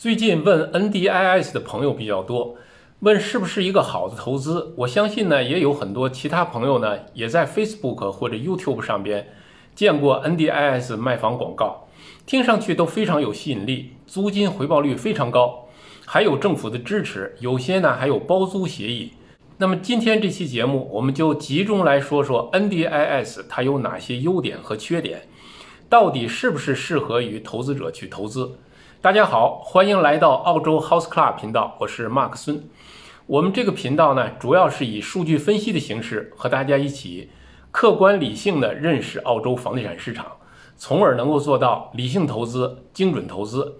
最近问 NDIS 的朋友比较多，问是不是一个好的投资？我相信呢，也有很多其他朋友呢，也在 Facebook 或者 YouTube 上边见过 NDIS 卖房广告，听上去都非常有吸引力，租金回报率非常高，还有政府的支持，有些呢还有包租协议。那么今天这期节目，我们就集中来说说 NDIS 它有哪些优点和缺点，到底是不是适合于投资者去投资？大家好，欢迎来到澳洲 House Club 频道，我是马克孙。我们这个频道呢，主要是以数据分析的形式和大家一起客观理性的认识澳洲房地产市场，从而能够做到理性投资、精准投资。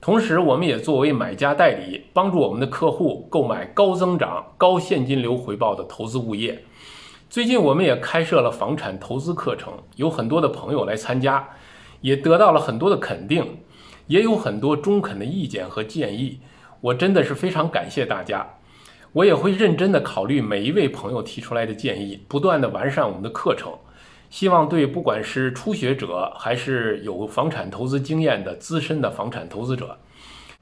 同时，我们也作为买家代理，帮助我们的客户购买高增长、高现金流回报的投资物业。最近，我们也开设了房产投资课程，有很多的朋友来参加，也得到了很多的肯定。也有很多中肯的意见和建议，我真的是非常感谢大家。我也会认真的考虑每一位朋友提出来的建议，不断的完善我们的课程，希望对不管是初学者还是有房产投资经验的资深的房产投资者，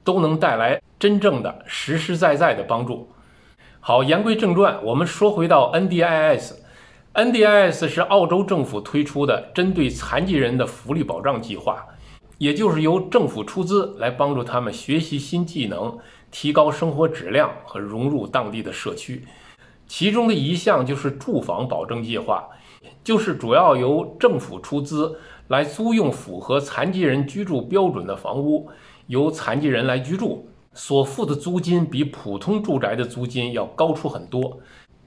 都能带来真正的实实在在的帮助。好，言归正传，我们说回到 NDIS，NDIS 是澳洲政府推出的针对残疾人的福利保障计划。也就是由政府出资来帮助他们学习新技能，提高生活质量和融入当地的社区。其中的一项就是住房保证计划，就是主要由政府出资来租用符合残疾人居住标准的房屋，由残疾人来居住，所付的租金比普通住宅的租金要高出很多。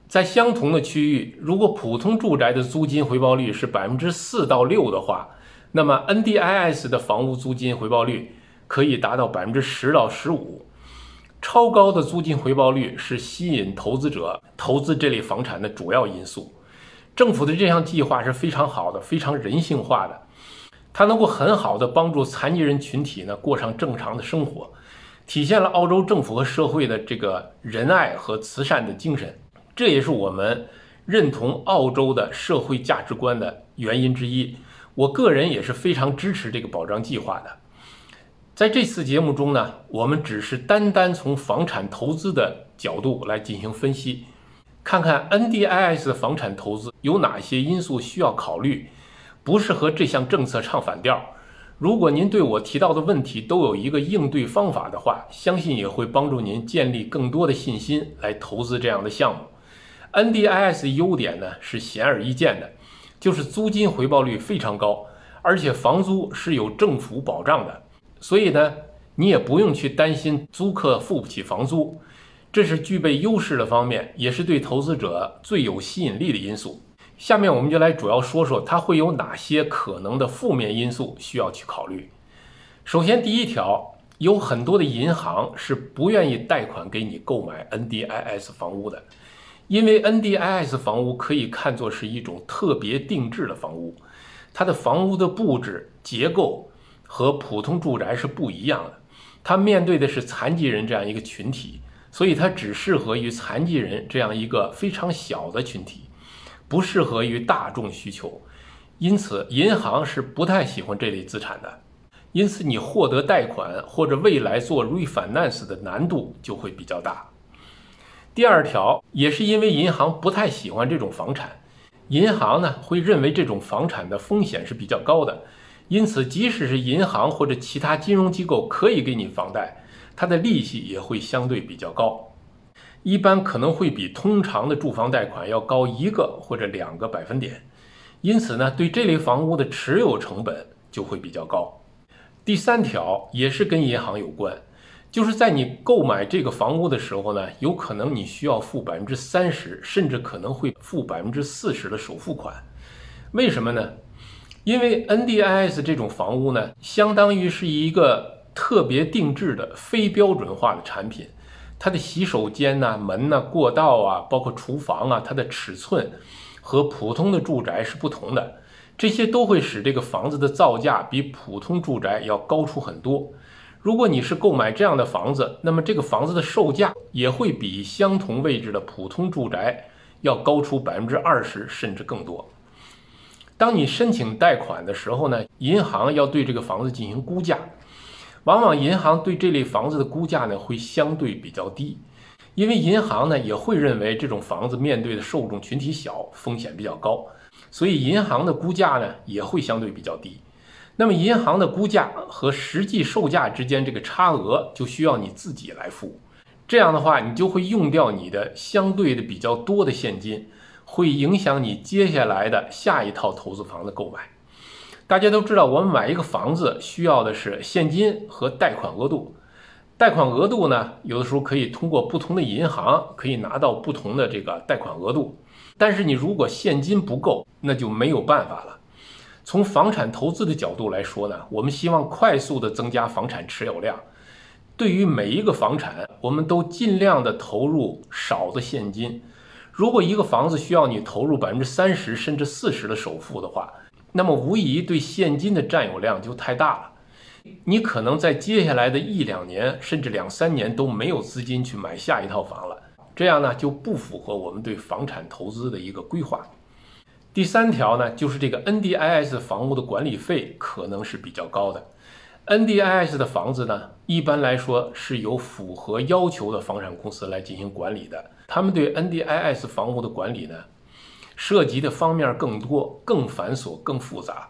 在相同的区域，如果普通住宅的租金回报率是百分之四到六的话，那么 NDIS 的房屋租金回报率可以达到百分之十到十五，超高的租金回报率是吸引投资者投资这类房产的主要因素。政府的这项计划是非常好的，非常人性化的，它能够很好的帮助残疾人群体呢过上正常的生活，体现了澳洲政府和社会的这个仁爱和慈善的精神。这也是我们认同澳洲的社会价值观的原因之一。我个人也是非常支持这个保障计划的。在这次节目中呢，我们只是单单从房产投资的角度来进行分析，看看 NDIS 的房产投资有哪些因素需要考虑，不是和这项政策唱反调。如果您对我提到的问题都有一个应对方法的话，相信也会帮助您建立更多的信心来投资这样的项目。NDIS 优点呢是显而易见的。就是租金回报率非常高，而且房租是有政府保障的，所以呢，你也不用去担心租客付不起房租，这是具备优势的方面，也是对投资者最有吸引力的因素。下面我们就来主要说说它会有哪些可能的负面因素需要去考虑。首先，第一条，有很多的银行是不愿意贷款给你购买 NDIS 房屋的。因为 NDIS 房屋可以看作是一种特别定制的房屋，它的房屋的布置结构和普通住宅是不一样的。它面对的是残疾人这样一个群体，所以它只适合于残疾人这样一个非常小的群体，不适合于大众需求。因此，银行是不太喜欢这类资产的。因此，你获得贷款或者未来做 refinance 的难度就会比较大。第二条也是因为银行不太喜欢这种房产，银行呢会认为这种房产的风险是比较高的，因此即使是银行或者其他金融机构可以给你房贷，它的利息也会相对比较高，一般可能会比通常的住房贷款要高一个或者两个百分点，因此呢对这类房屋的持有成本就会比较高。第三条也是跟银行有关。就是在你购买这个房屋的时候呢，有可能你需要付百分之三十，甚至可能会付百分之四十的首付款。为什么呢？因为 NDIS 这种房屋呢，相当于是一个特别定制的非标准化的产品。它的洗手间呐、门呐、过道啊，包括厨房啊，它的尺寸和普通的住宅是不同的。这些都会使这个房子的造价比普通住宅要高出很多。如果你是购买这样的房子，那么这个房子的售价也会比相同位置的普通住宅要高出百分之二十甚至更多。当你申请贷款的时候呢，银行要对这个房子进行估价，往往银行对这类房子的估价呢会相对比较低，因为银行呢也会认为这种房子面对的受众群体小，风险比较高，所以银行的估价呢也会相对比较低。那么银行的估价和实际售价之间这个差额就需要你自己来付，这样的话你就会用掉你的相对的比较多的现金，会影响你接下来的下一套投资房的购买。大家都知道，我们买一个房子需要的是现金和贷款额度，贷款额度呢有的时候可以通过不同的银行可以拿到不同的这个贷款额度，但是你如果现金不够，那就没有办法了。从房产投资的角度来说呢，我们希望快速的增加房产持有量。对于每一个房产，我们都尽量的投入少的现金。如果一个房子需要你投入百分之三十甚至四十的首付的话，那么无疑对现金的占有量就太大了。你可能在接下来的一两年甚至两三年都没有资金去买下一套房了，这样呢就不符合我们对房产投资的一个规划。第三条呢，就是这个 NDIS 房屋的管理费可能是比较高的。NDIS 的房子呢，一般来说是由符合要求的房产公司来进行管理的。他们对 NDIS 房屋的管理呢，涉及的方面更多、更繁琐、更复杂。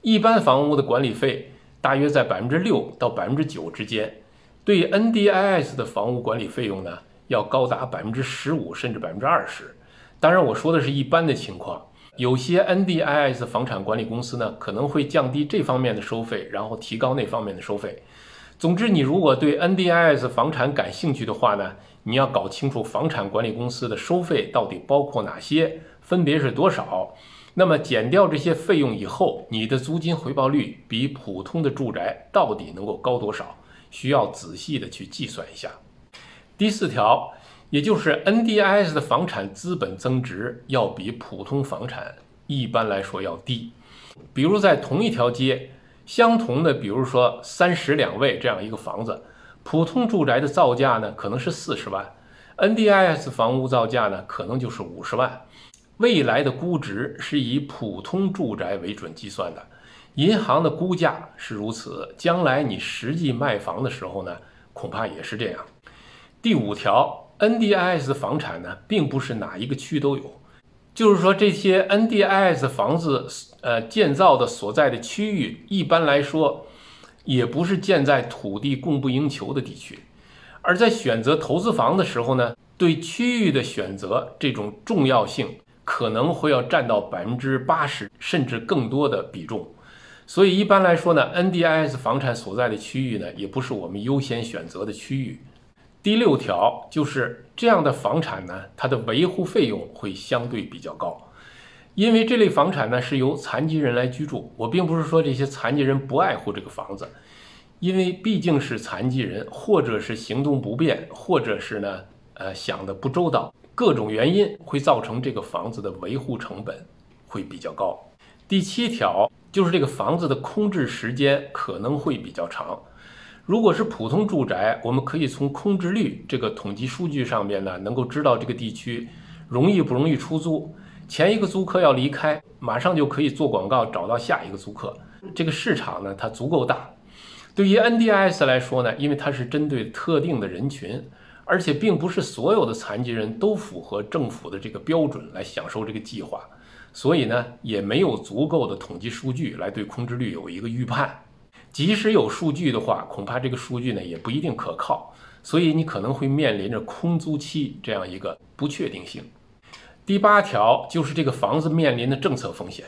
一般房屋的管理费大约在百分之六到百分之九之间，对 NDIS 的房屋管理费用呢，要高达百分之十五甚至百分之二十。当然，我说的是一般的情况。有些 NDIS 房产管理公司呢，可能会降低这方面的收费，然后提高那方面的收费。总之，你如果对 NDIS 房产感兴趣的话呢，你要搞清楚房产管理公司的收费到底包括哪些，分别是多少。那么减掉这些费用以后，你的租金回报率比普通的住宅到底能够高多少？需要仔细的去计算一下。第四条。也就是 NDIS 的房产资本增值要比普通房产一般来说要低。比如在同一条街，相同的，比如说三室两卫这样一个房子，普通住宅的造价呢可能是四十万，NDIS 房屋造价呢可能就是五十万。未来的估值是以普通住宅为准计算的，银行的估价是如此，将来你实际卖房的时候呢，恐怕也是这样。第五条。NDIS 房产呢，并不是哪一个区都有，就是说这些 NDIS 房子，呃，建造的所在的区域，一般来说，也不是建在土地供不应求的地区。而在选择投资房的时候呢，对区域的选择这种重要性，可能会要占到百分之八十甚至更多的比重。所以一般来说呢，NDIS 房产所在的区域呢，也不是我们优先选择的区域。第六条就是这样的房产呢，它的维护费用会相对比较高，因为这类房产呢是由残疾人来居住。我并不是说这些残疾人不爱护这个房子，因为毕竟是残疾人，或者是行动不便，或者是呢，呃，想的不周到，各种原因会造成这个房子的维护成本会比较高。第七条就是这个房子的空置时间可能会比较长。如果是普通住宅，我们可以从空置率这个统计数据上面呢，能够知道这个地区容易不容易出租。前一个租客要离开，马上就可以做广告找到下一个租客。这个市场呢，它足够大。对于 NDIS 来说呢，因为它是针对特定的人群，而且并不是所有的残疾人都符合政府的这个标准来享受这个计划，所以呢，也没有足够的统计数据来对空置率有一个预判。即使有数据的话，恐怕这个数据呢也不一定可靠，所以你可能会面临着空租期这样一个不确定性。第八条就是这个房子面临的政策风险。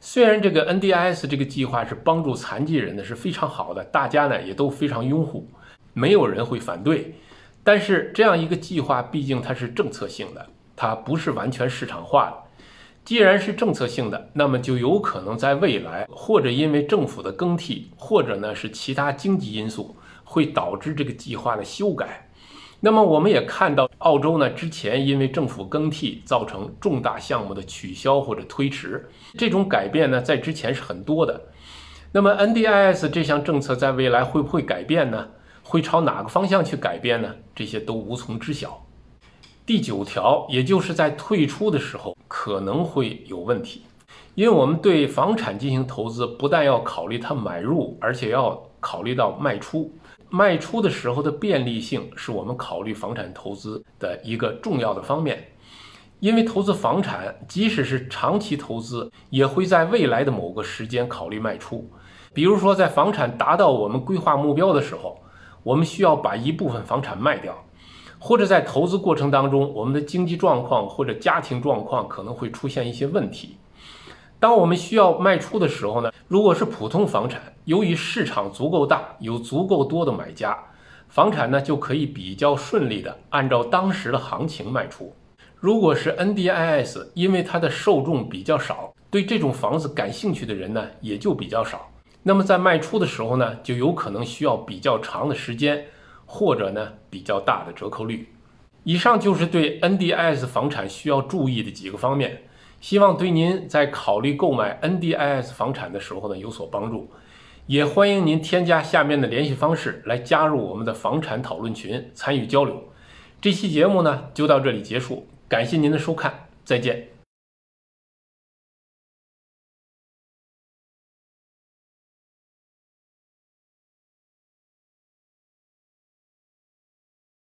虽然这个 NDIS 这个计划是帮助残疾人的，是非常好的，大家呢也都非常拥护，没有人会反对。但是这样一个计划毕竟它是政策性的，它不是完全市场化的。既然是政策性的，那么就有可能在未来，或者因为政府的更替，或者呢是其他经济因素，会导致这个计划的修改。那么我们也看到，澳洲呢之前因为政府更替，造成重大项目的取消或者推迟，这种改变呢在之前是很多的。那么 NDIS 这项政策在未来会不会改变呢？会朝哪个方向去改变呢？这些都无从知晓。第九条，也就是在退出的时候可能会有问题，因为我们对房产进行投资，不但要考虑它买入，而且要考虑到卖出。卖出的时候的便利性是我们考虑房产投资的一个重要的方面。因为投资房产，即使是长期投资，也会在未来的某个时间考虑卖出。比如说，在房产达到我们规划目标的时候，我们需要把一部分房产卖掉；或者在投资过程当中，我们的经济状况或者家庭状况可能会出现一些问题。当我们需要卖出的时候呢，如果是普通房产，由于市场足够大，有足够多的买家，房产呢就可以比较顺利的按照当时的行情卖出。如果是 NDIS，因为它的受众比较少，对这种房子感兴趣的人呢也就比较少，那么在卖出的时候呢，就有可能需要比较长的时间，或者呢比较大的折扣率。以上就是对 NDIS 房产需要注意的几个方面，希望对您在考虑购买 NDIS 房产的时候呢有所帮助。也欢迎您添加下面的联系方式来加入我们的房产讨论群，参与交流。这期节目呢就到这里结束。感谢您的收看，再见。